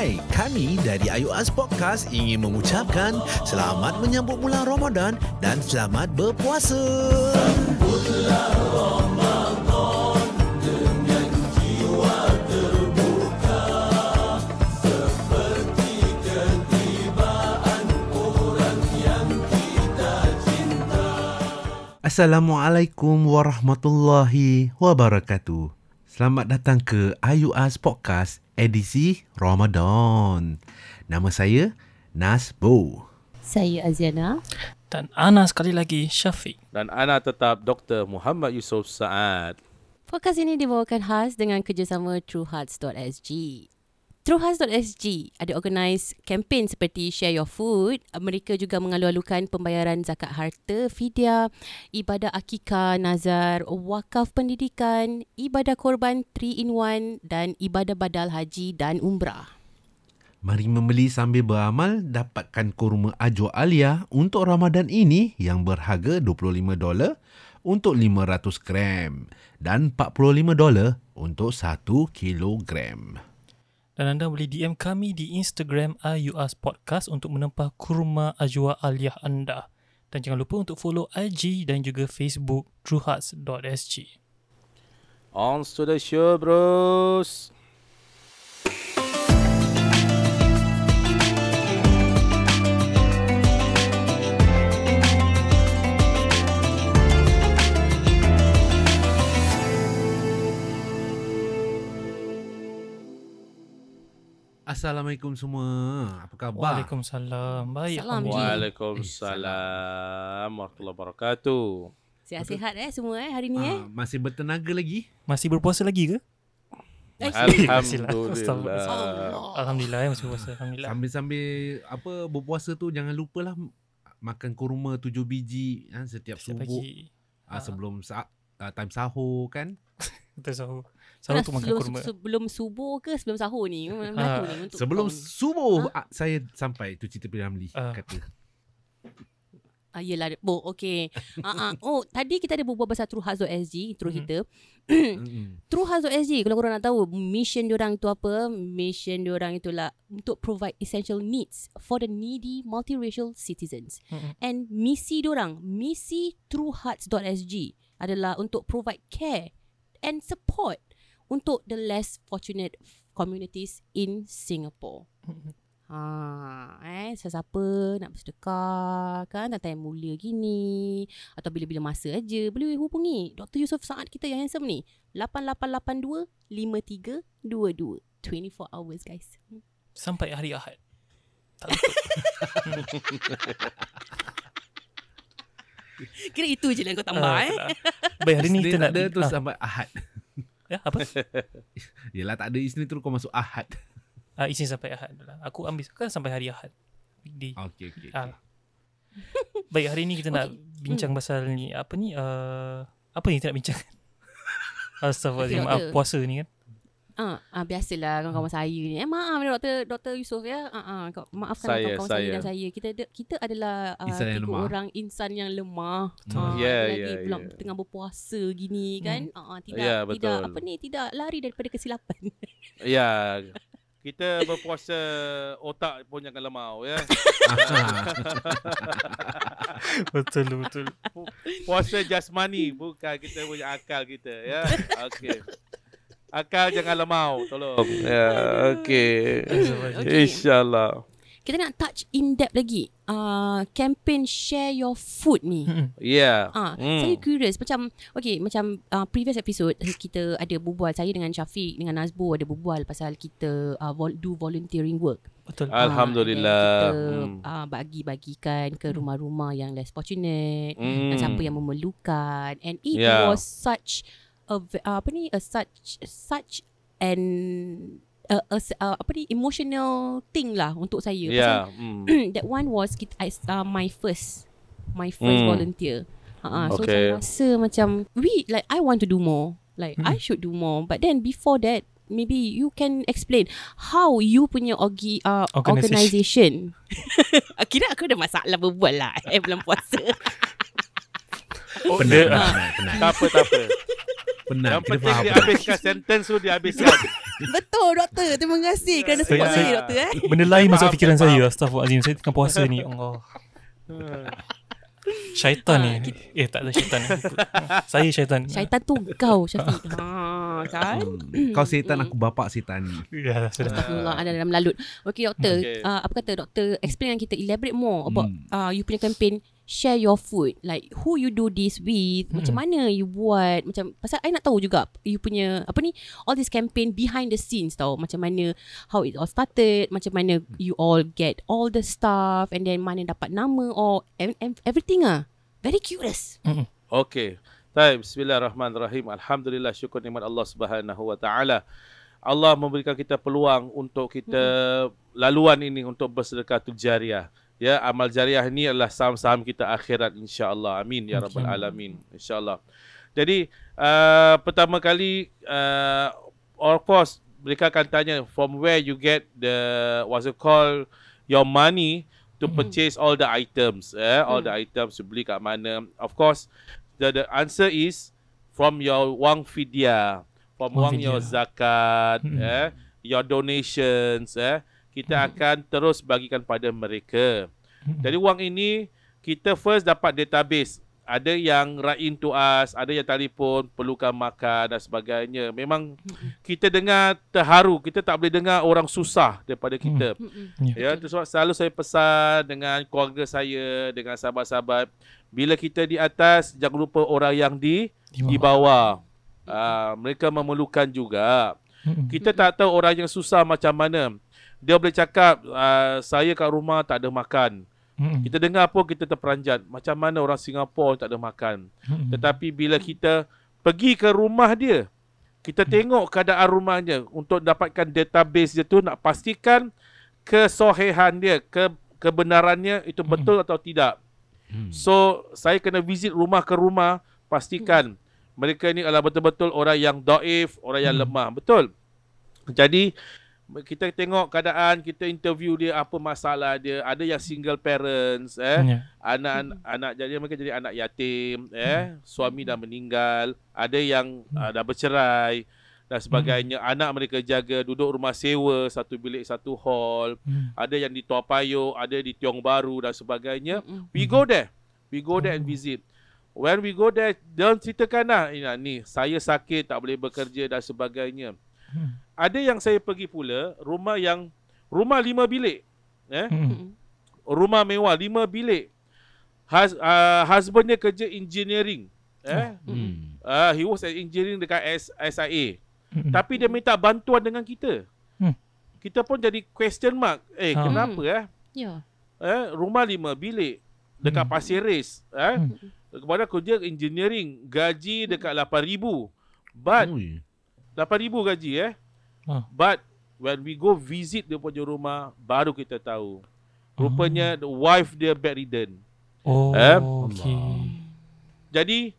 Hai, kami dari Ayu As Podcast ingin mengucapkan selamat menyambut bulan Ramadan dan selamat berpuasa. Assalamualaikum warahmatullahi wabarakatuh. Selamat datang ke Ayu As Podcast edisi Ramadan. Nama saya Nasbo. Saya Aziana. Dan Ana sekali lagi Syafiq. Dan Ana tetap Dr. Muhammad Yusof Saad. Podcast ini dibawakan khas dengan kerjasama TrueHearts.sg. TrueHearts.sg ada organize kempen seperti Share Your Food. Mereka juga mengalu-alukan pembayaran zakat harta, fidyah, ibadah akikah, nazar, wakaf pendidikan, ibadah korban 3-in-1 dan ibadah badal haji dan umrah. Mari membeli sambil beramal dapatkan kurma Ajo Alia untuk Ramadan ini yang berharga $25 untuk 500 gram dan $45 untuk 1 kilogram. Dan anda boleh DM kami di Instagram IUS Podcast untuk menempah kurma ajwa aliyah anda. Dan jangan lupa untuk follow IG dan juga Facebook truehearts.sg. On to the show, bros. Assalamualaikum semua. Apa khabar? Waalaikumsalam. Baik. Salam. Waalaikumsalam warahmatullahi wabarakatuh. Sihat-sihat eh semua eh hari ni eh. Ah, masih bertenaga lagi? Masih berpuasa lagi ke? Eh, Alhamdulillah. Alhamdulillah ya masih berpuasa. Alhamdulillah. Sambil-sambil apa berpuasa tu jangan lupalah makan kurma tujuh biji ha, setiap Setiap subuh pagi. ah, sebelum sa- ah, time sahur kan. Kita sahur. Sahur tu makan sebelum, kurma. sebelum subuh ke sebelum sahur ni? Batu ni untuk Sebelum subuh Ha? saya sampai tu cerita Piramli Ah. kata. Ah, yelah. Oh, okay. ah, ah. Oh, tadi kita ada berbual pasal TrueHearts.sg, True Mhm. kita. Mm-mm. TrueHearts.sg, kalau korang nak tahu, mission diorang tu apa? Mission diorang itulah untuk provide essential needs for the needy multiracial citizens. Mm-mm. And misi diorang, misi TrueHearts.sg adalah untuk provide care and support untuk the less fortunate communities in Singapore. Mm-mm. Ha, eh, sesiapa nak bersedekah kan datang yang mulia gini atau bila-bila masa aja boleh hubungi Dr. Yusof Saad kita yang handsome ni 8882 5322 24 hours guys. Sampai hari Ahad. Tak. Kira itu je yang kau tambah Ah, eh. tak lah. Baik hari ni kita nak ada tu ah, sampai Ahad. Ya, apa? Yelah tak ada Isnin tu kau masuk Ahad. Ah, isi sampai Ahad lah. Aku ambil kan sampai hari Ahad. Weekday. Okey okey. Ah. Baik hari ni kita nak bincang pasal ni apa ni uh, apa ni kita nak bincang? Ah, puasa ni kan. Ah, ah biasalah kawan-kawan saya ni. Eh maaf Dr. Dr. Yusof ya. Ah, ah maafkan Saya, kawan-kawan saya. saya. dan saya. Kita ada- kita adalah uh, Insan tiga lemah. orang insan yang lemah. Betul. Ah, Ya, lagi ya, pula ya. tengah berpuasa gini kan. Ah, ah, tidak Ya, tidak apa ni tidak lari daripada kesilapan. Ya. Kita berpuasa otak pun jangan lemau ya. betul betul. Puasa jasmani bukan kita punya akal kita ya. Okey. Akal jangan lemau tolong. Ya, okey. Okey. Insyaallah. Kita nak touch in depth lagi. Uh, campaign share your food ni. Mm-mm. Ya. Ah, Hmm. saya curious macam okay macam uh, previous episode kita ada berbual saya dengan Syafiq dengan Nazbo ada berbual pasal kita uh, vol- do volunteering work. Betul. Ah, Alhamdulillah. Kita Hmm. uh, bagi-bagikan ke rumah-rumah yang less fortunate, Hmm. dan siapa yang memerlukan and it Yeah. was such a uh, apa ni a such such an a, a, uh, apa ni emotional thing lah untuk saya. Ya. Hmm. Pasal that one was kita, I, uh, my first my first Hmm. volunteer. Uh, so Okay. saya rasa macam we like I want to do more. Like Hmm. I should do more. But then before that maybe you can explain how you punya orgi, uh, Organisation. organisation. Kira aku ada masalah berbual lah eh bulan puasa. Oh, Penat, penat, penat. Tak apa, tak apa. Penat. Yang penting faham. dia habiskan sentence tu dia habiskan. Betul doktor. Terima kasih kerana Saya- support saya saya- doktor eh. Benda lain masuk Faham, fikiran faham. saya. Astaghfirullahalazim. Saya tengah puasa ni. Allah. Syaitan Ah, ni. Eh tak ada syaitan. Saya syaitan. Syaitan tu kau Syafiq. Ha kan? Hmm. Kau setan, aku bapak setan. Ya, sudah. Astagfirullah ada dalam lalut. Okey doktor, Okay. uh, apa kata doktor explain dengan kita elaborate more about Hmm. uh, you punya campaign share your food. Like who you do this with, macam mana you buat, macam pasal I nak tahu juga you punya apa ni all this campaign behind the scenes tau. Macam mana how it all started, macam mana you all get all the stuff and then mana dapat nama or ev- ev- everything ah. Very curious. Okey. Baik, bismillahirrahmanirrahim. Alhamdulillah syukur nikmat Allah Subhanahu wa taala. Allah memberikan kita peluang untuk kita laluan ini untuk bersedekah jariah. Ya, amal jariah ini adalah saham-saham kita akhirat insya-Allah. Amin ya rabbal alamin. Insya-Allah. Jadi, uh, pertama kali uh, of course mereka akan tanya from where you get the what's it called your money to purchase all the items eh all the items you beli kat mana of course the the answer is from your wang fidya from Wang wang your fidya. zakat Mm. eh your donations eh kita akan terus bagikan pada mereka. Jadi wang ini kita first dapat database. Ada yang write in to us, ada yang telefon, perlukan makan dan sebagainya. Memang kita dengar terharu, kita tak boleh dengar orang susah daripada kita. Ya, itu sebab selalu saya pesan dengan keluarga saya, dengan sahabat-sahabat, bila kita di atas, jangan lupa orang yang di di bawah. Uh, mereka memerlukan juga. Kita tak tahu orang yang susah macam mana. Dia boleh cakap, uh, saya kat rumah tak ada makan. Mm-mm. Kita dengar pun kita terperanjat. Macam mana orang Singapura tak ada makan. Mm-mm. Tetapi bila kita pergi ke rumah dia, kita tengok keadaan rumahnya untuk dapatkan database dia tu nak pastikan kesohihan dia, ke kebenarannya itu betul atau tidak. Hmm. So, saya kena visit rumah ke rumah, pastikan mereka ni adalah betul-betul orang yang daif, orang yang Hmm. lemah. Betul. Jadi, kita tengok keadaan, kita interview dia apa masalah dia. Ada yang single parents, eh. Ya. anak anak jadi mereka jadi anak yatim eh. Suami dah meninggal. Ada yang uh, dah bercerai dan sebagainya. Anak mereka jaga duduk rumah sewa satu bilik satu hall. Mm. ada yang di Tua Payoh ada di Tiong Bahru dan sebagainya. Mm-mm. we go there. We go there and visit. When we go there dia ceritakan lah "Ina, ni saya sakit tak boleh bekerja dan sebagainya Hmm. ada yang saya pergi pula rumah yang rumah lima bilik eh Mm. Mm-mm. rumah mewah lima bilik. Hus, uh, husband dia kerja engineering. Eh? Hmm. Uh, he was at engineering dekat S, SIA. Mm. Tapi dia minta bantuan dengan kita. Hmm. Kita pun jadi question mark. Eh, Ha. kenapa eh? Ya. eh? Rumah lima bilik dekat Hmm. Pasir Ris. Eh? Hmm. Kepada kerja engineering. Gaji dekat 8,000. But, Ui. 8,000 gaji eh. Ah. But, when we go visit dia punya rumah, baru kita tahu. Rupanya, the wife dia bedridden. Oh, Eh? okay. Jadi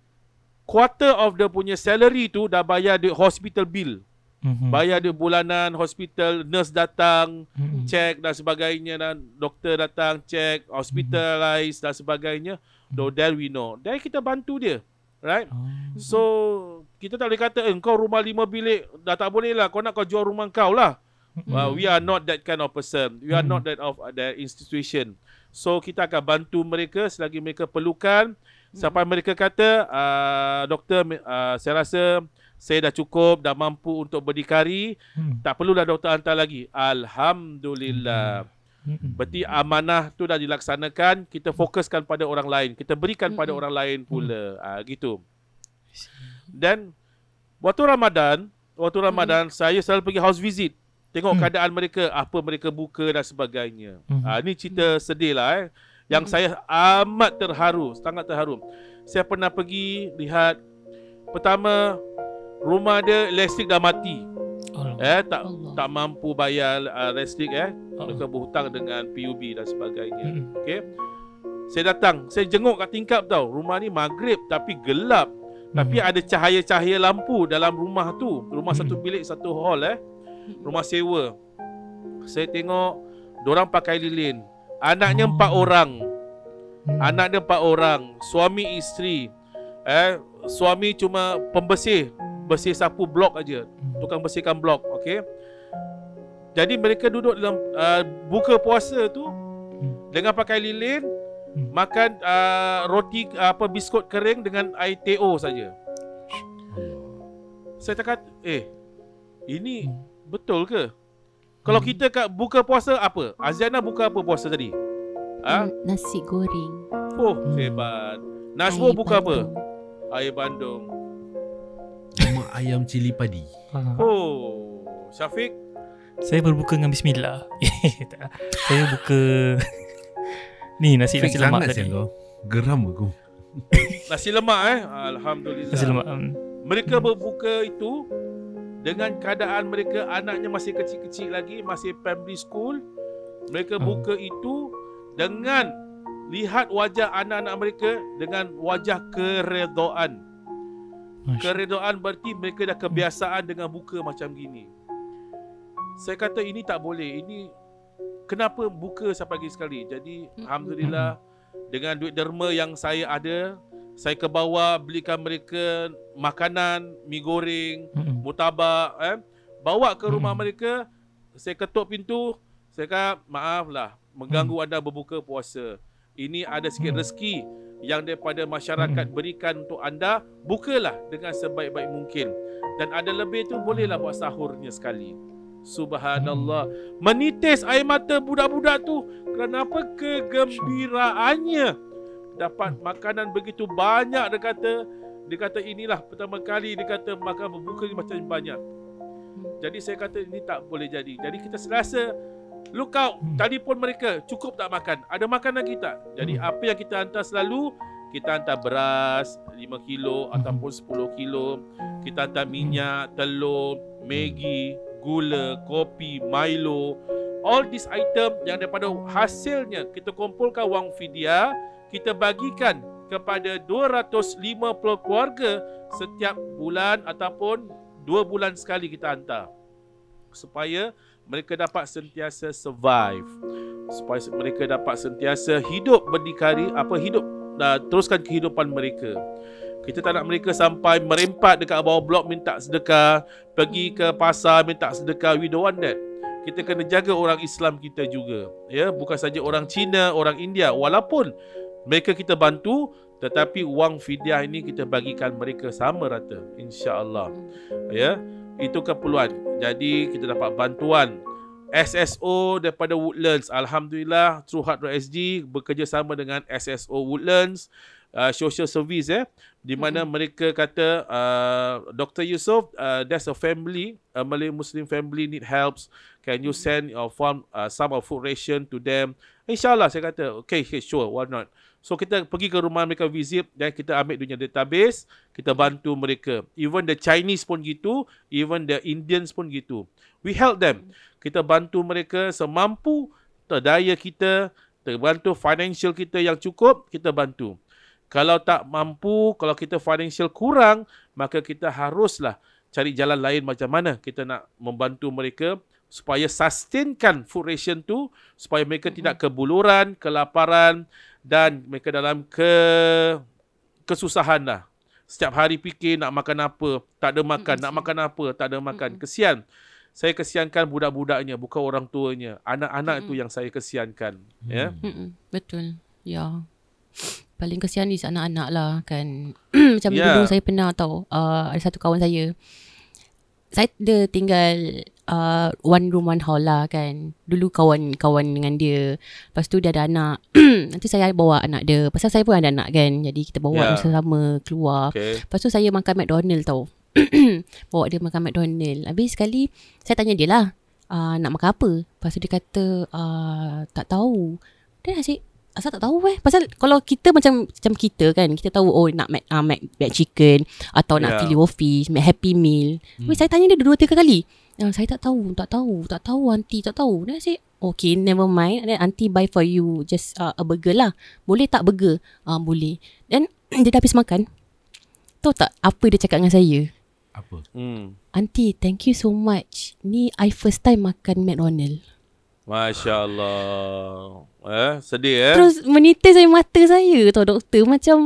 quarter of dia punya salary tu dah bayar dia hospital bill. Mhm. Bayar dia bulanan hospital, nurse datang, Mhm. check dan sebagainya dan doktor datang check, hospitalize dan sebagainya. So then we know. Then kita bantu dia. Right? Oh. So kita tak boleh kata eh, kau rumah lima bilik dah tak boleh lah. Kau nak kau jual rumah kau lah. Well, we are not that kind of person. We are Hmm. not that of that institution. So kita akan bantu mereka selagi mereka perlukan. Sampai mereka kata, uh, doktor, uh, saya rasa saya dah cukup, dah mampu untuk berdikari. Mm. Tak perlulah doktor hantar lagi. Alhamdulillah. Mm. Berarti amanah tu dah dilaksanakan. Kita fokuskan pada orang lain. Kita berikan pada orang lain pula. Ah gitu. Dan waktu Ramadan, waktu Ramadan saya selalu pergi house visit. Tengok Hmm. keadaan mereka, apa mereka buka dan sebagainya. Hmm. Ah ni cerita sedih lah eh. Yang saya amat terharu, sangat terharu. Saya pernah pergi lihat pertama rumah dia listrik dah mati. Allah. Eh tak Allah. tak mampu bayar uh, listrik eh. Ah. Mereka berhutang dengan PUB dan sebagainya. Mm. Okey. Saya datang, saya jenguk kat tingkap tau. Rumah ni maghrib tapi gelap. Tapi Mm. ada cahaya-cahaya lampu dalam rumah tu. Rumah satu Mm. bilik, satu hall eh. Rumah sewa. Saya tengok orang pakai lilin. Anaknya Oh. empat orang. Mm. Anak dia empat orang. Suami isteri. Eh, suami cuma pembersih bersih sapu blok aja. Tukang bersihkan blok, okey. Jadi mereka duduk dalam uh, buka puasa tu dengan pakai lilin, Hmm. makan uh, roti uh, apa biskut kering dengan air teo saja. Saya cakap, eh, ini Hmm. betul ke? Kalau Hmm. kita kat buka puasa apa? Aziana buka apa puasa tadi? Ha? Hmm, Nasi goreng. Oh, Hmm. hebat. Naswo air buka apa? bandung. Air bandung. Lemak ayam cili padi. Ah. Oh, Syafiq? Saya berbuka dengan bismillah. Saya buka ni nasi nasi lemak sangat tadi. kau. Geram aku. Nasi lemak eh? Alhamdulillah. Nasi lemak. Um, Mereka berbuka itu dengan keadaan mereka anaknya masih kecil-kecil lagi, masih primary school. Mereka Hmm. buka itu dengan lihat wajah anak-anak mereka dengan wajah keredoan. Keredoan berarti mereka dah kebiasaan dengan buka macam gini. Saya kata ini tak boleh. Ini kenapa buka sampai pagi sekali. Jadi alhamdulillah dengan duit derma yang saya ada, saya ke bawah belikan mereka makanan, mi goreng, Mm-mm. mutabak eh. Bawa ke rumah mereka, saya ketuk pintu, saya kata maaflah mengganggu anda berbuka puasa. Ini ada sikit Hmm. rezeki yang daripada masyarakat Hmm. berikan untuk anda, bukalah dengan sebaik-baik mungkin. Dan ada lebih tu bolehlah buat sahurnya sekali. Subhanallah. Menitis air mata budak-budak tu kerana apa kegembiraannya dapat makanan begitu banyak dia kata dia kata inilah pertama kali dia kata makan berbuka ni macam banyak. Jadi saya kata ini tak boleh jadi. Jadi kita selasa look out Hmm. telefon mereka cukup tak makan. Ada makan lagi tak? Jadi Hmm. apa yang kita hantar selalu kita hantar beras 5 kilo Hmm. ataupun 10 kilo. Kita hantar minyak, telur, Maggi, gula, kopi, Milo. All these item yang daripada hasilnya kita kumpulkan wang fidyah, kita bagikan kepada 250 keluarga setiap bulan ataupun dua bulan sekali kita hantar supaya mereka dapat sentiasa survive supaya mereka dapat sentiasa hidup berdikari apa hidup uh, teruskan kehidupan mereka kita tak nak mereka sampai merempat dekat bawah blok minta sedekah pergi ke pasar minta sedekah we don't want that. Kita kena jaga orang Islam kita juga ya. Bukan saja orang Cina orang India. Walaupun mereka kita bantu tetapi wang fidyah ini kita bagikan mereka sama rata insya-Allah ya. Itu keperluan. Jadi kita dapat bantuan. SSO daripada Woodlands. Alhamdulillah TrueHeart.sg bekerjasama dengan SSO Woodlands uh, social service eh di mana Mhm. mereka kata uh, Dr Yusof uh, there's a family a Malay Muslim family need helps can you send your form uh, some of food ration to them insyaallah saya kata okay, okay sure why not So kita pergi ke rumah mereka visit dan kita ambil dunia database, kita bantu mereka. Even the Chinese pun gitu, even the Indians pun gitu. We help them. Kita bantu mereka semampu daya kita, terbantu financial kita yang cukup, kita bantu. Kalau tak mampu, kalau kita financial kurang, maka kita haruslah cari jalan lain macam mana kita nak membantu mereka supaya sustainkan food ration tu supaya mereka tidak kebuluran, kelaparan dan mereka dalam ke kesusahan lah. Setiap hari fikir nak makan apa, tak ada makan, Mm-mm, nak makan apa, tak ada makan. Mm-mm. Kesian. Saya kesiankan budak-budaknya, bukan orang tuanya. Anak-anak itu Mm-mm. yang saya kesiankan. Ya. Mm-mm, betul. Ya. Paling kesian ni anak-anak lah kan. Macam Ya. dulu saya pernah tahu uh, ada satu kawan saya. Saya dia tinggal uh, one room one hall lah kan. Dulu kawan-kawan dengan dia. Lepas tu dia ada anak. Nanti saya bawa anak dia. Pasal saya pun ada anak kan. Jadi kita bawa bersama keluar. Okay. Lepas tu saya makan McDonald tau. Bawa dia makan McDonald. Habis sekali saya tanya dia lah. Uh, nak makan apa? Lepas tu dia kata uh, tak tahu. Dia asyik Asal tak tahu eh. Pasal kalau kita macam Macam kita kan Kita tahu Oh nak Mac, uh, Mac, Mac chicken Atau nak Ya. filet o fish Mac happy meal. Hmm. Saya tanya dia dua tiga kali. Uh, Saya tak tahu Tak tahu Tak tahu aunty Tak tahu. Dia asyik Okay never mind. Then aunty buy for you Just uh, a burger lah. Boleh tak burger? Uh, Boleh. Then dia dah habis makan. Tahu tak Apa dia cakap dengan saya? Apa? Hmm. Aunty thank you so much. Ni I first time makan McDonald Masya Allah. Eh, sedih eh. Terus menitis saya mata saya tau doktor Macam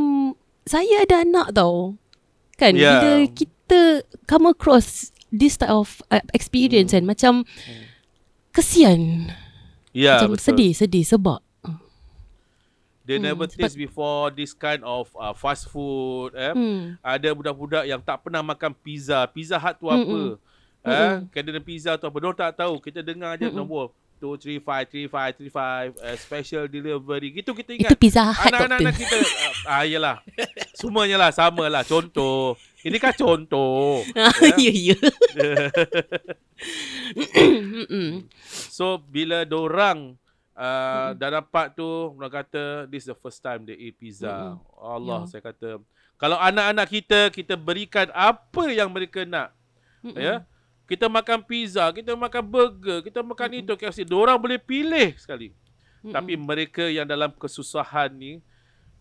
Saya ada anak tau Kan Ya. Bila kita come across this type of uh, experience kan macam kesian. Ya, macam betul. sedih, sedih sebab They Hmm, never taste before this kind of uh, fast food. Eh? hmm. Ada budak-budak yang tak pernah makan pizza. Pizza Hut tu Mm-mm. apa? Eh? Kedai pizza tu apa? Diorang tak tahu. Kita dengar je Mm-mm. nombor 235 3535 uh, special delivery. Gitu kita itu ingat. Pizza Hut Anak-anak kita uh, ah yalah. Semuanya lah sama lah contoh. Ini kan contoh. ya ya. Mm-mm. So bila dorang uh, dah dapat tu orang kata this is the first time they eat pizza. Allah Ya. saya kata kalau anak-anak kita kita berikan apa yang mereka nak Mm-mm. ya. Kita makan pizza, kita makan burger, kita makan itu KFC. Diorang boleh pilih sekali. Mm-mm. Tapi mereka yang dalam kesusahan ni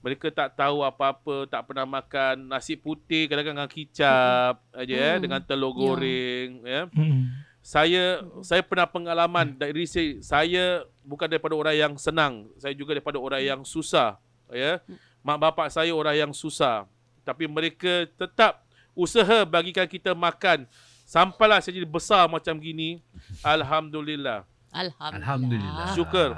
mereka tak tahu apa-apa, tak pernah makan nasi putih kadang-kadang dengan kicap aja eh Mm. dengan telur Ya. goreng ya. Mm-mm. Saya saya pernah pengalaman dari saya, saya bukan daripada orang yang senang, saya juga daripada orang yang susah, ya. Mak bapak saya orang yang susah, tapi mereka tetap usaha bagikan kita makan sampailah saya jadi besar macam gini. Alhamdulillah. Alhamdulillah. Alhamdulillah. Syukur.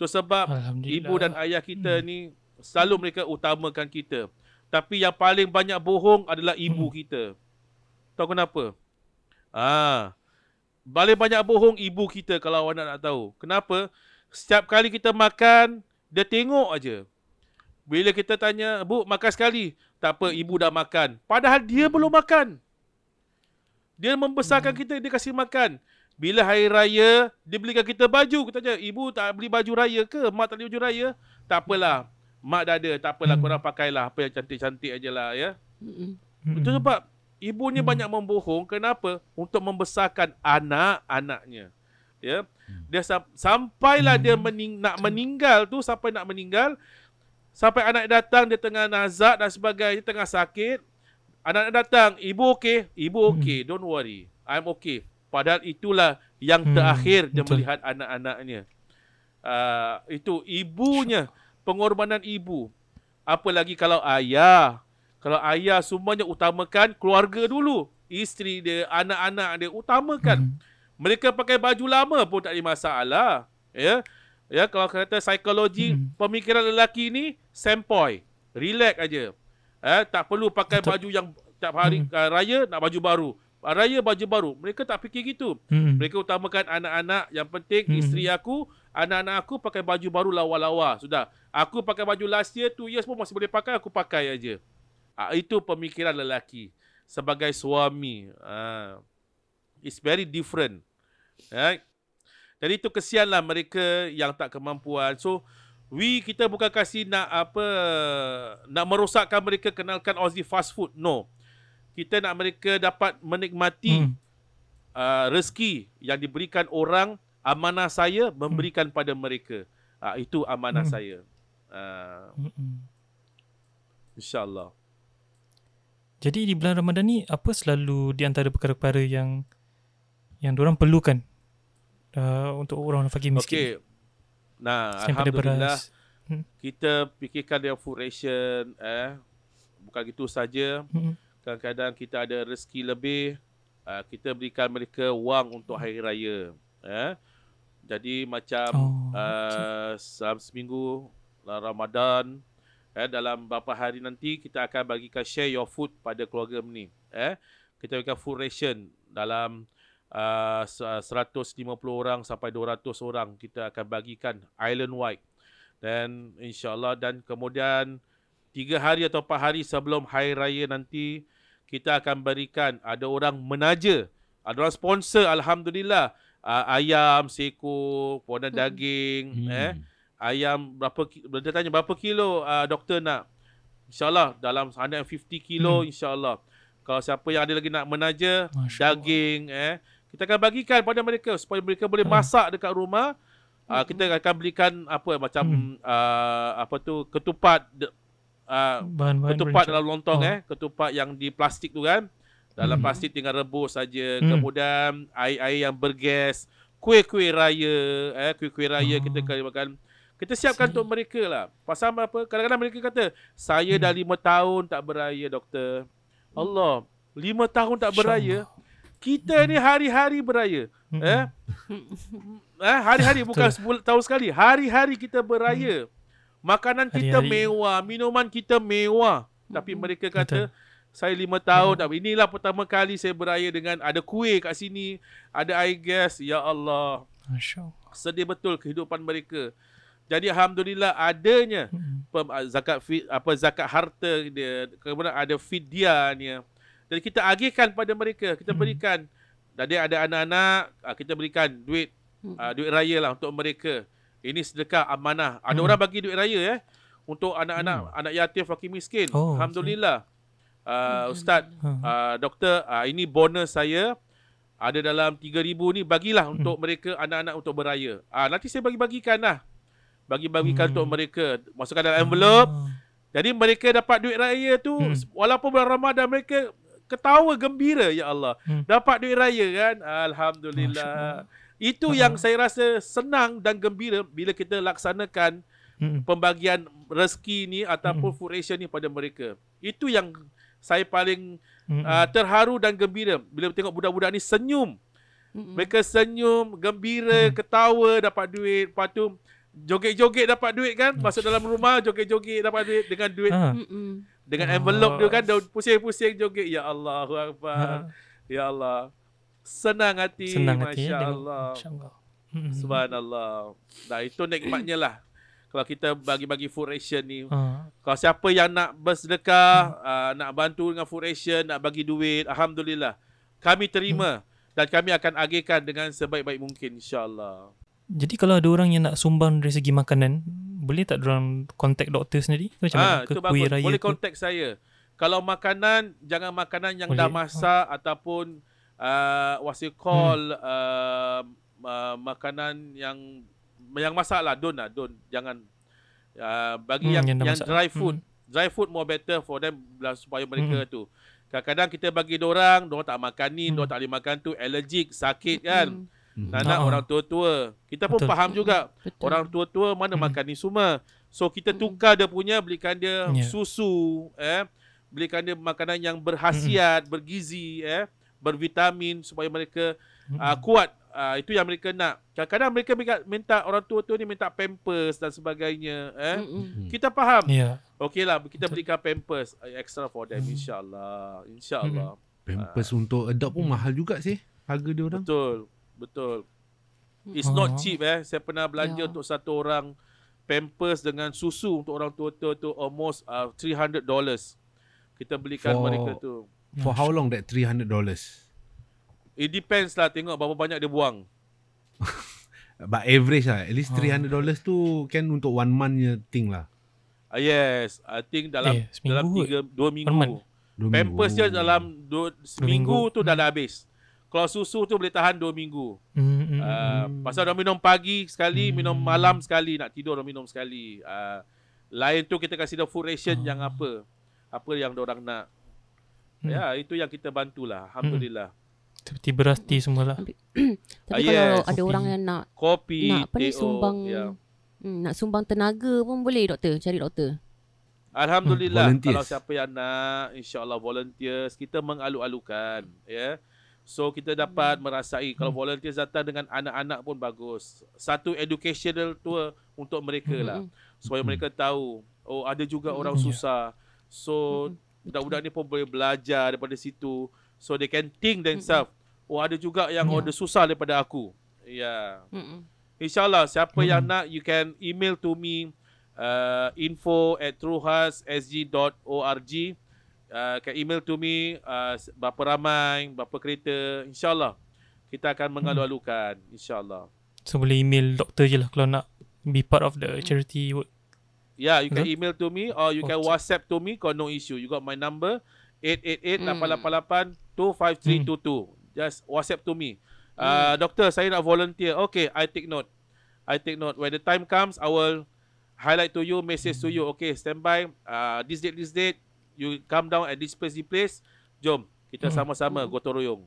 Tu sebab ibu dan ayah kita ni selalu mereka utamakan kita. Tapi yang paling banyak bohong adalah ibu kita. Tahu kenapa? Ah. Paling banyak bohong ibu kita kalau awak nak, nak tahu. Kenapa? Setiap kali kita makan, dia tengok aja. Bila kita tanya, "Bu, makan sekali." Tak apa, ibu dah makan. Padahal dia belum makan. Dia membesarkan kita, dia kasih makan. Bila hari raya, dia belikan kita baju. Kita tanya, ibu tak beli baju raya ke? Mak tak beli baju raya? Tak apalah. Mak dah ada. Tak apalah, Hmm. korang pakailah apa yang cantik-cantik aje lah ya. Itu sebab ibunya Hmm. banyak membohong. Kenapa? Untuk membesarkan anak-anaknya. Ya. Dia sam- sampailah Hmm. dia mening- nak meninggal tu sampai nak meninggal sampai anak datang dia tengah nazak dan sebagainya, tengah sakit. Anak datang, ibu okey, ibu Hmm. okey, don't worry. I'm okay. Padahal itulah yang Hmm, terakhir dia betul. melihat anak-anaknya. Uh, itu ibunya, pengorbanan ibu. Apalagi kalau ayah. Kalau ayah semuanya utamakan keluarga dulu. Isteri dia, anak-anak dia utamakan. Mm. Mereka pakai baju lama pun tak ada masalah. Ya. Ya, kalau kata psikologi Hmm. pemikiran lelaki ni sempoi. Relax aja. Eh, tak perlu pakai Betul. baju yang tiap hari Hmm. uh, raya nak baju baru. Uh, Raya baju baru. Mereka tak fikir gitu. Mm-mm. Mereka utamakan anak-anak. Yang penting Hmm. isteri aku, anak-anak aku pakai baju baru lawa-lawa. Sudah. Aku pakai baju last year, two years pun masih boleh pakai, aku pakai aja. Ah, itu pemikiran lelaki sebagai suami. Ah. It's very different. Right? Jadi itu kesianlah mereka yang tak kemampuan. So we kita bukan kasih nak apa nak merosakkan mereka kenalkan Aussie fast food. No. Kita nak mereka dapat menikmati Mm. uh, rezeki yang diberikan orang amanah saya memberikan pada mereka. Uh, itu amanah Hmm. saya. Uh. InsyaAllah. Jadi di bulan Ramadan ni apa selalu di antara perkara-perkara yang yang diorang perlukan uh, untuk orang fakir miskin? Okey. Nah, pada Alhamdulillah. Hmm. kita fikirkan dia food ration eh bukan gitu saja Mm-mm. kadang-kadang kita ada rezeki lebih uh, kita berikan mereka wang untuk hari raya eh jadi macam Oh, uh, seminggu Ramadan eh dalam beberapa hari nanti kita akan bagikan share your food pada keluarga ni eh kita berikan food ration dalam uh, 150 orang sampai 200 orang kita akan bagikan island wide dan insyaallah dan kemudian tiga hari atau empat hari sebelum hari raya nanti kita akan berikan ada orang menaja ada orang sponsor alhamdulillah uh, ayam seko podan Hmm. daging Hmm. eh ayam berapa dia tanya berapa kilo uh, doktor nak insyaallah dalam 150 kilo Hmm. insyaallah kalau siapa yang ada lagi nak menaja Masya daging eh kita akan bagikan pada mereka supaya mereka boleh Hmm. masak dekat rumah uh, kita akan belikan apa macam Hmm. uh, apa tu ketupat de- uh, Bahan-bahan ketupat dalam lontong Oh. eh ketupat yang di plastik tu kan dalam Hmm. plastik tinggal rebus saja Hmm. kemudian air-air yang bergas kuih-kuih raya eh kuih-kuih raya Oh. kita akan makan kita siapkan See. untuk mereka lah pasal apa kadang-kadang mereka kata saya Hmm. dah lima tahun tak beraya doktor Allah Lima tahun tak beraya. Kita ni hari-hari beraya. Eh? Eh, hari-hari bukan sepul- tahun sekali. Hari-hari kita beraya. Makanan kita Hari-hari. mewah, minuman kita mewah. Tapi mereka kata, saya lima tahun, tapi inilah pertama kali saya beraya dengan ada kuih kat sini, ada air gas. Ya Allah, Masya Allah. sedih betul kehidupan mereka. Jadi alhamdulillah adanya ah, zakat fi, apa zakat harta dia kemudian ada fidyahnya jadi kita agihkan pada mereka kita Hmm. berikan jadi ada anak-anak ah, kita berikan duit Hmm. ah, duit raya lah untuk mereka ini sedekah amanah ada Hmm. orang bagi duit raya eh untuk anak-anak anak yatim fakir miskin Oh, alhamdulillah uh, Hmm. ustaz uh, doktor uh, ini bonus saya ada dalam 3000 ni bagilah Hmm. untuk mereka anak-anak untuk beraya. Ah nanti saya bagi-bagikan lah. Bagi-bagikan Hmm. untuk mereka masukkan dalam envelope. Ah. Jadi mereka dapat duit raya tu Hmm. walaupun bulan Ramadan mereka ketawa gembira ya Allah. Hmm. Dapat duit raya kan? Alhamdulillah. Itu Ha. yang saya rasa senang dan gembira bila kita laksanakan Mm-mm. pembagian rezeki ni ataupun Hmm. food ration ni pada mereka. Itu yang saya paling Mm-mm. uh, terharu dan gembira bila tengok budak-budak ni senyum. Mm-mm. Mereka senyum, gembira, Hmm. ketawa dapat duit. Lepas tu joget-joget dapat duit kan? Masuk dalam rumah joget-joget dapat duit dengan duit. Mm-mm. Dengan Ah. envelope dia kan daun pusing-pusing joget. Ya Allahu Ah. akbar. Ya Allah. Senang hati. Senang hati Masya ya, Allah. Masya Allah. Mm-mm. Subhanallah. Nah, itu nikmatnya lah. Kalau kita bagi-bagi food ration ni. Ah. Kalau siapa yang nak bersedekah, uh, nak bantu dengan food ration, nak bagi duit, Alhamdulillah. Kami terima. Dan kami akan agihkan dengan sebaik-baik mungkin insyaAllah. Jadi kalau ada orang yang nak sumbang dari segi makanan, boleh tak orang kontak doktor sendiri? Macam Ah, mana? Ke itu kuih bagus. raya Boleh ke? kontak saya. Kalau makanan, jangan makanan yang dah Boleh. masak ataupun uh, what you call Hmm. uh, uh, makanan yang yang masak lah. Don't lah. Don't. Jangan. Uh, bagi Hmm, yang, yang dah yang masak. dry food. Hmm. Dry food more better for them lah, supaya mereka tu. Kadang-kadang kita bagi orang, orang tak makan ni, Hmm. orang tak boleh makan tu, allergic, sakit kan. Mm-mm. Hmm. Nak-nak Ah. orang tua-tua. Kita pun Betul. faham juga. Betul. Orang tua-tua mana Hmm. makan ni semua. So kita tukar dia punya belikan dia Ya. susu eh belikan dia makanan yang berhasiat, bergizi eh bervitamin supaya mereka Mm-mm. uh, kuat. Uh, itu yang mereka nak. Kadang-kadang mereka minta, minta orang tua-tua ni minta pampers dan sebagainya eh. Mm-mm. Kita faham. Ya. Okeylah kita belikan pampers uh, extra for them Hmm. insya-Allah. Insya-Allah. Pampers untuk adopt pun Hmm. mahal juga sih harga dia orang. Betul. Betul. It's Ah. not cheap eh. Saya pernah belanja Ya. untuk satu orang pampers dengan susu untuk orang tua-tua tu almost uh, 300 dollars. Kita belikan For- mereka tu. For how long that 300 dollars? It depends lah tengok berapa banyak dia buang. But average lah. At least Ah. 300 dollars tu kan untuk one month thing lah. Uh, yes, I think dalam Eh, seminggu dalam kot. tiga dua month. minggu. Dua Pampers dia dalam dua, seminggu minggu. tu dah dah habis. Kalau susu tu boleh tahan dua minggu. Mm-mm. Uh, pasal dah minum pagi sekali, Hmm. minum malam sekali, nak tidur dah minum sekali. Uh, lain tu kita kasih dia food ration Ah. yang apa. Apa yang orang nak. Hmm. Ya, itu yang kita bantulah. Alhamdulillah. Seperti beras tea semua lah. Tapi Ah, kalau yes. ada Kopi. orang yang nak Kopi, nak apa ni teh, sumbang ya. hmm, nak sumbang tenaga pun boleh doktor, cari doktor. Alhamdulillah. Hmm, volunteers. Kalau siapa yang nak, insya-Allah volunteers, kita mengalu-alukan, ya. So kita dapat merasai kalau volunteers datang dengan anak-anak pun bagus. Satu educational tour untuk mereka lah. Mm-mm. supaya mereka tahu oh ada juga orang Ya. susah. So budak-budak ni pun boleh belajar daripada situ. So they can think themselves. Oh ada juga yang Ya. order susah daripada aku. Ya. Yeah. Mm-mm. InsyaAllah siapa yang Hmm. nak you can email to me uh, info at truehasSG.org uh, can email to me uh, berapa ramai, berapa kereta. InsyaAllah kita akan mengalu-alukan. InsyaAllah. So boleh email doktor je lah kalau nak be part of the charity work. Yeah, you can Okay. email to me or you can Okay. WhatsApp to me kalau no issue. You got my number Hmm. 888-888-25322. Just WhatsApp to me. Uh, Doktor, saya nak volunteer. Okay, I take note. I take note. When the time comes, I will highlight to you, message to you. Okay, stand by. Uh, this date, this date. You come down at this place, this place. Jom, kita Hmm. sama-sama gotong royong.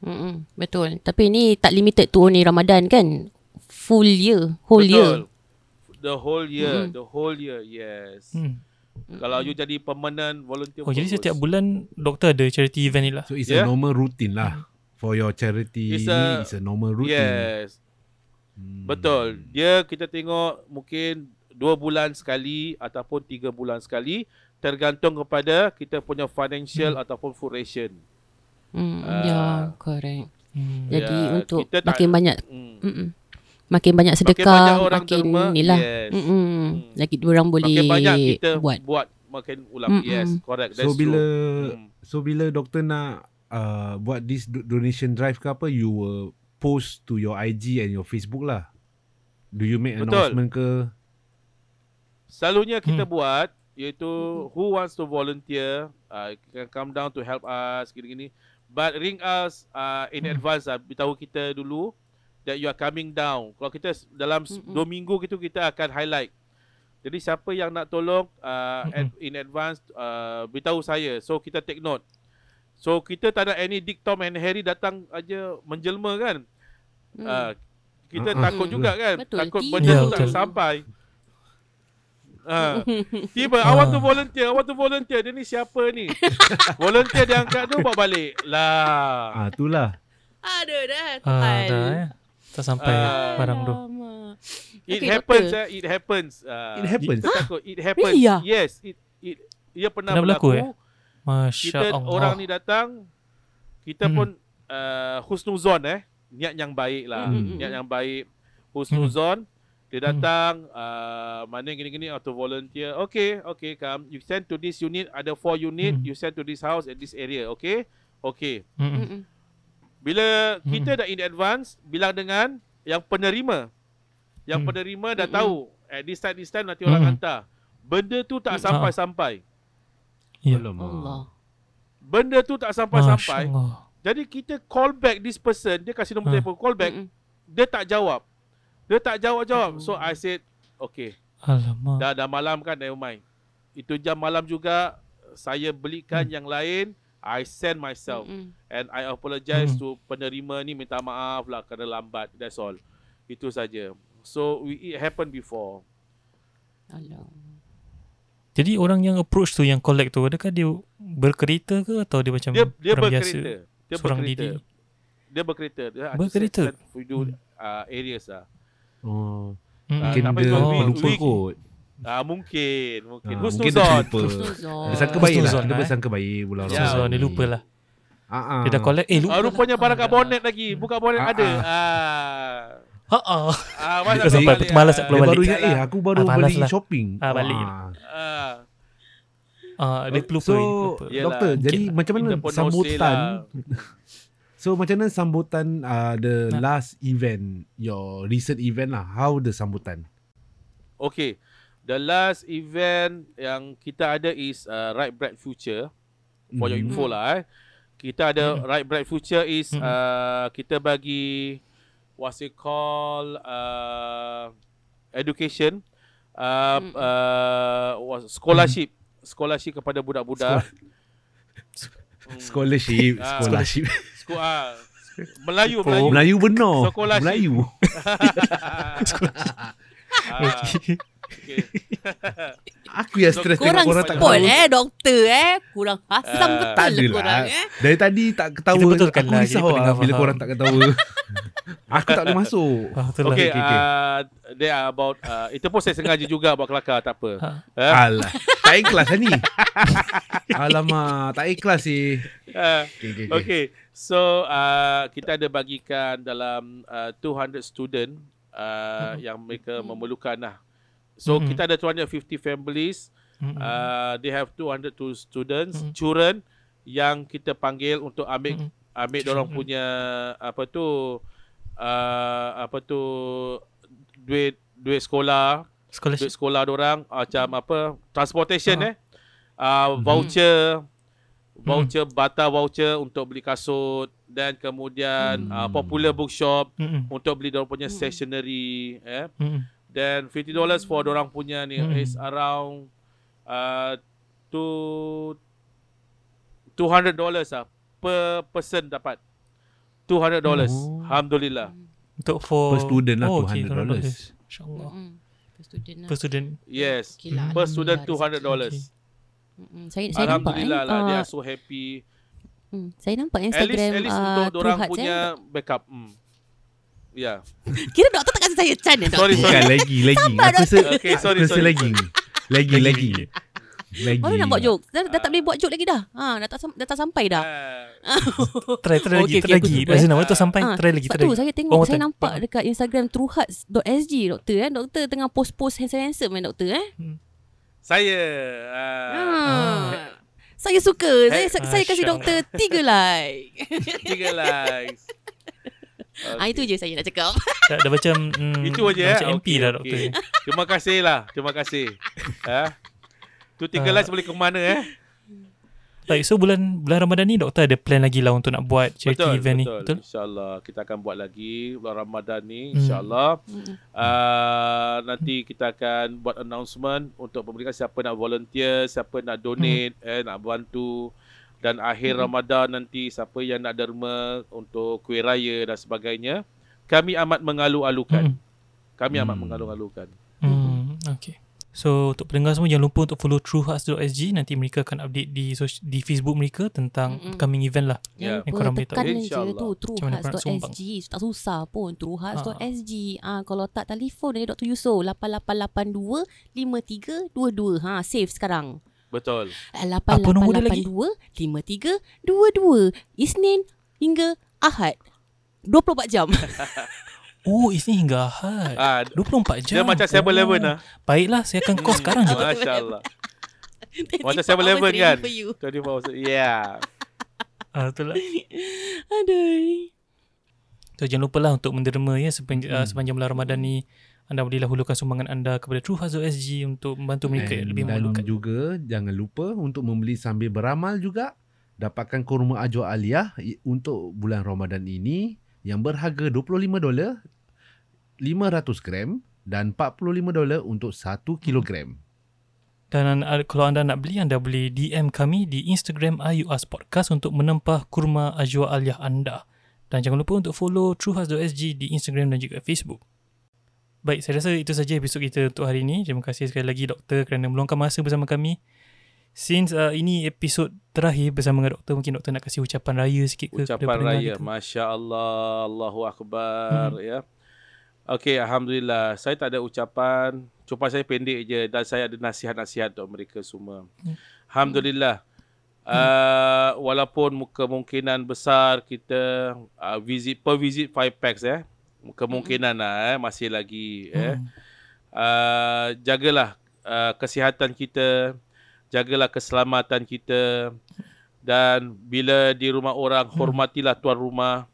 Mm-mm. Betul. Tapi ni tak limited to only Ramadan kan? Full year, whole year. The whole year, Mm-mm. the whole year, yes. Hmm. Kalau you jadi permanent volunteer Oh, jadi bagus. setiap bulan doktor ada charity event ni lah. So it's Yeah. a normal routine lah. For your charity It's ni, a- it's a normal routine. Yes. Hmm. Betul. Dia kita tengok mungkin dua bulan sekali ataupun tiga bulan sekali tergantung kepada kita punya financial Hmm. ataupun food ration. Mm, Ah. ya, correct. Hmm. Jadi Ya, untuk kita tak- makin banyak Hmm. mm-mm. makin banyak sedekah, Makin makin, banyak orang derma, ni lah. yes. Mm-mm. Hmm. Lagi orang boleh Makin banyak kita buat. buat makin ulang. Mm-mm. Yes, correct. So That's bila true. Hmm. so bila doktor nak uh, buat this do- donation drive ke apa, you will post to your IG and your Facebook lah. Do you make Betul. announcement ke? Selalunya kita Hmm. buat iaitu who wants to volunteer uh, can come down to help us gini-gini. But ring us uh, in Hmm. advance lah beritahu kita dulu that you are coming down. Kalau kita dalam s- Mm-mm. dua minggu gitu kita akan highlight. Jadi siapa yang nak tolong uh, ad- in advance uh, beritahu saya. So kita take note. So kita tak ada any Dick Tom and Harry datang aja menjelma kan? Hmm. uh, kita takut juga kan? Betul, takut benda Ya, tu tak betul. sampai Ah, tiba I Ah. want to volunteer, I want to volunteer. Dia ni siapa ni? volunteer dia angkat tu bawa balik. Lah. Ah, itulah. Aduh dah. Ah, dah eh. Tak sampai Ah. barang tu. It Okay, happens, eh. it happens. Ah, It happens? Kita takut it happens. Really ah? Yes, it it ia pernah, Pernah berlaku, berlaku. eh? Masya Kita Allah. orang ni datang, kita Hmm. pun uh, husnuzon eh. Niat yang baik lah. Hmm. Niat yang baik. Husnuzon. Dia datang, uh, mana gini-gini auto volunteer. Okay, okay, come. You send to this unit, ada four unit. Hmm. You send to this house at this area, okay? Okay. Mm-mm. Bila Hmm. kita dah in advance, bilang dengan yang penerima. Yang Hmm. penerima dah Mm-mm. tahu. At this time, this time nanti orang Hmm. hantar. Benda tu tak Hmm. sampai-sampai. Ya. Allah. Benda tu tak sampai-sampai. Jadi kita call back this person, dia kasih nombor Ha. telefon, call back, Mm-mm. dia tak jawab. Dia tak jawab-jawab. So Oh. I said, okay, Alamak. dah dah malam kan, never mind. Itu jam malam juga, saya belikan Hmm. yang lain, I send myself. Mm-mm. And I apologize Hmm. to penerima ni, minta maaf lah kerana lambat. That's all. Itu saja. So we, it happened before. Allah. Jadi orang yang approach tu, yang collect tu, adakah dia berkereta ke atau dia macam Dia dia orang berkereta. biasa? Dia seorang berkereta. diri. Dia berkereta. Dia Berkereta? Send, send, we do uh, areas lah. Oh, Mm-mm. Ah, mungkin tapi dia lupa we- kot. Ah mungkin, mungkin. Ah, Husnuzon. mungkin dia terlupa. Husnuzon. Dia sangka baik lah. Husnuzon, Dia eh. bersangka baik pula. Ya. So, dia lupa lah. Ah, ah. Dia dah collect, eh lupa Ah, rupanya lah. barang kat bonnet lagi. Buka bonnet Ah, ada. ah. Ah. Ha ah. Ah, malas sampai balik, malas nak ah. keluar balik. baru ingat, eh aku baru Ah, malas beli lah. shopping. Ah, balik. Ah. Ah, dia terlupa. So, dia terlupa. Yelah. doktor, jadi Mungkin macam mana sambutan? So, macam mana sambutan uh, the Nah. last event, your recent event lah? How the sambutan? Okay. The last event yang kita ada is uh, Right Bright Future. For your Mhm. info lah eh. Kita ada Mhm. Right Bright Future is Mhm. uh, kita bagi what's it called uh, education uh, Mhm. uh, was- scholarship scholarship kepada budak-budak. Hmm. Scholarship, Ah. scholarship. Sko- ah, Melayu, Oh, Melayu. Melayu benar. Scholarship. Melayu. Ah, okay. Aku yang stres Korang tengok korang tak spoil ketawa. eh doktor eh. Kurang hasam Ah, betul Tak lah korang eh. Dari tadi tak ketawa. Kita betulkan aku lah, risau jadi pendengar lah bila faham. korang tak ketawa. aku tak boleh masuk. Ah. Okay, okay, okay. uh, they are about uh, itu pun saya sengaja juga buat kelakar tak apa. Ha. Eh? Alah. Tak ikhlas lah ni. Alamak. Tak ikhlas sih. Uh, Okay, okay, okay. okay. So uh, kita ada bagikan dalam uh, 200 student uh, yang mereka memerlukan lah. So Mhm. kita ada 250 families. Mm-mm. Uh, they have 200 tu students, Mhm. children yang kita panggil untuk ambil Mm-mm. ambil orang punya apa tu uh, apa tu duit duit sekolah duit Scholarship. sekolah orang macam apa transportation Ah. eh uh, voucher Hmm. voucher bata voucher untuk beli kasut dan kemudian Hmm. uh, popular bookshop Mm-mm. untuk beli orang punya Hmm. stationery eh Mm-mm. dan 50 dollars for orang punya ni Hmm. is around uh, two 200 dollars ah per person dapat 200 dollars Oh. alhamdulillah Untuk for Per student lah, oh, okay, $200. InsyaAllah. Mm-mm. Per student lah. per student. Yes. Okay lah, Per student Alhamdullah, $200. Okay. Mm-mm. Saya saya nampak eh. Alhamdulillah lah. They ah, are so happy. hmm, saya nampak At least, Instagram at least ah, untuk orang punya eh. backup. Hmm. Ya. Kira doktor tak kasi saya can eh, doktor? Sorry, sorry. Bukan lagi, lagi. Aku rasa, Okay, sorry, aku rasa sorry. lagi. Lagi, lagi. Lagi. Baru nak buat joke. Dah, dah tak boleh buat joke lagi dah. Ha, dah tak dah tak sampai dah. Ah, Try, try lagi, Okay, try okay, lagi. Razina, eh. waktu sampai, Ah, try lagi, Sebab try tu lagi. saya tengok more saya time. nampak dekat Instagram truehearts.sg doktor kan. Doktor tengah post-post handsome-handsome kan doktor eh. Saya. ah, Ha. Saya suka. Saya Eh, saya kasi Masya doktor tiga like. Tiga likes. Ah itu je saya nak cakap. Dah, dah macam mm, Itu aja dah ya. Macam MP Okey, dah okey. doktor. Terima kasih lah. Terima kasih. ha? Tu tiga Ah. likes boleh ke mana eh? Baik, so bulan bulan Ramadan ni doktor ada plan lagi lah untuk nak buat charity betul, event ni. betul. Betul? InsyaAllah kita akan buat lagi bulan Ramadan ni. Hmm. InsyaAllah. Mm-mm. Uh, nanti kita akan buat announcement untuk memberikan siapa nak volunteer, siapa nak donate, eh, nak bantu. Dan akhir Hmm. Ramadan nanti siapa yang nak derma untuk kuih raya dan sebagainya. Kami amat mengalu-alukan. Hmm. Kami amat Hmm. mengalu-alukan. Hmm, okay. So untuk pendengar semua jangan lupa untuk follow truehearts.sg nanti mereka akan update di sos- di Facebook mereka tentang Mm-mm. upcoming event lah. Ya. Yang korang lupa boleh tahu. tekan je InsyaAllah. tu truehearts.sg tak susah pun truehearts.sg ah kalau tak telefon dari Dr. Yusof 8882 5322 ha save sekarang Betul. Apa nombor dia lagi? 8882 5322 Isnin hingga Ahad 24 jam Oh, ini hingga Ahad. Ah, 24 jam. dia macam 7-Eleven oh. lah. Baiklah, saya akan call sekarang juga. Masya Allah. Macam 24 7-Eleven hours ready kan? for you. 24 hours. Yeah. Ah, betul lah. Aduh So jangan lupa lah untuk menderma ya sepanjang, Hmm. uh, sepanjang bulan Ramadan ni anda bolehlah hulurkan sumbangan anda kepada truehearts.sg untuk membantu mereka And lebih dan memerlukan. juga jangan lupa untuk membeli sambil beramal juga dapatkan kurma ajwa aliyah untuk bulan Ramadan ini yang berharga 25 dolar 500 gram dan 45 dolar untuk 1 kilogram. Dan kalau anda nak beli anda boleh DM kami di Instagram IUS Podcast untuk menempah kurma ajwa aliyah anda. Dan jangan lupa untuk follow truehearts.sg di Instagram dan juga Facebook. Baik, saya rasa itu saja episod kita untuk hari ini. Terima kasih sekali lagi doktor kerana meluangkan masa bersama kami. Since uh, ini episod terakhir bersama dengan doktor, mungkin doktor nak kasih ucapan raya sikit ke Ucapan raya. kita? Masya Allah. Allahu Akbar. Ya. Okey, Alhamdulillah. Saya tak ada ucapan. Cuma saya pendek je. Dan saya ada nasihat-nasihat untuk mereka semua. Hmm. Alhamdulillah. Uh, walaupun kemungkinan besar kita uh, visit per visit 5 packs eh. Kemungkinan lah eh. Masih lagi eh. Hmm. uh, jagalah uh, kesihatan kita, jagalah keselamatan kita. Dan bila di rumah orang hormatilah tuan rumah.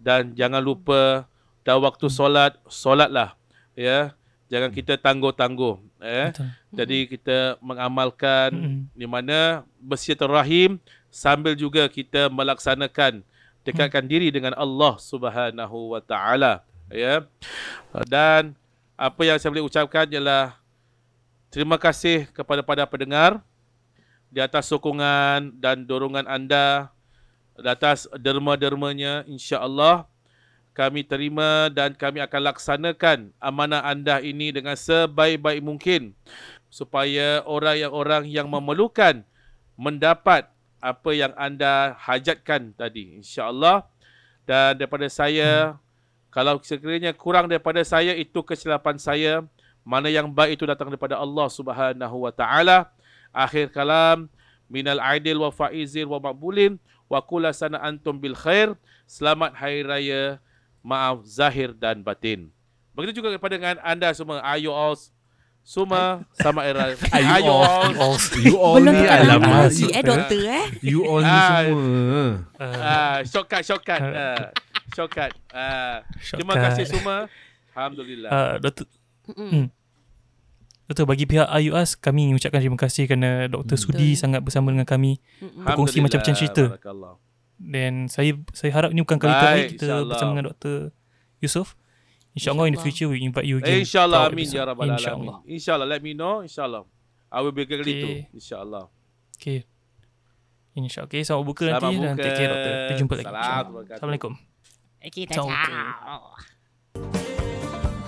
Dan jangan lupa dah waktu solat solatlah ya. Jangan kita tangguh-tangguh eh Betul. jadi kita mengamalkan Mm-mm. di mana bersilaturahim sambil juga kita melaksanakan dekatkan diri dengan Allah Subhanahu wa taala ya. Dan apa yang saya boleh ucapkan ialah terima kasih kepada para pendengar di atas sokongan dan dorongan anda di atas derma-dermanya insya-Allah kami terima dan kami akan laksanakan amanah anda ini dengan sebaik-baik mungkin supaya orang yang orang yang memerlukan mendapat apa yang anda hajatkan tadi insya-Allah. Dan daripada saya kalau sekiranya kurang daripada saya itu kesilapan saya. Mana yang baik itu datang daripada Allah Subhanahu wa taala akhir kalam minal aidil wa faizir wa maqbulin wa kula sana antum bil khair selamat hari raya maaf zahir dan batin begitu juga kepada dengan anda semua ayo all semua sama era Ayo all. All. You all Belum ni alamak. lagi eh doktor eh You all ni Ah. semua. Uh, ah shortcut shortcut ah shortcut ah terima kasih semua alhamdulillah Uh, doktor, Mm-mm. Doktor bagi pihak IUS kami mengucapkan terima kasih kerana Dr. Hmm. Sudi Betul. sangat bersama dengan kami berkongsi macam-macam cerita. Dan saya saya harap ini bukan kali terakhir kita insyaAllah. bersama dengan Dr. Yusof. InsyaAllah in the future we invite you again. InsyaAllah amin ya rabbal alamin. InsyaAllah. InsyaAllah let me know insyaAllah. I will be glad Okay. itu insyaAllah. Okay. InsyaAllah. Okay, selamat buka Selamat nanti dan buka. take care doktor. Kita jumpa lagi. Assalamualaikum. Okay, Ciao. ciao.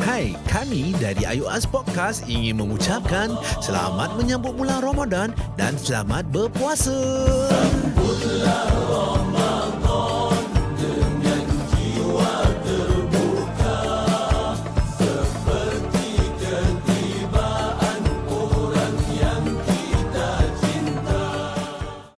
Hai, kami dari Ayu As Podcast ingin mengucapkan selamat menyambut bulan Ramadan dan selamat berpuasa. Sambutlah Ramadan.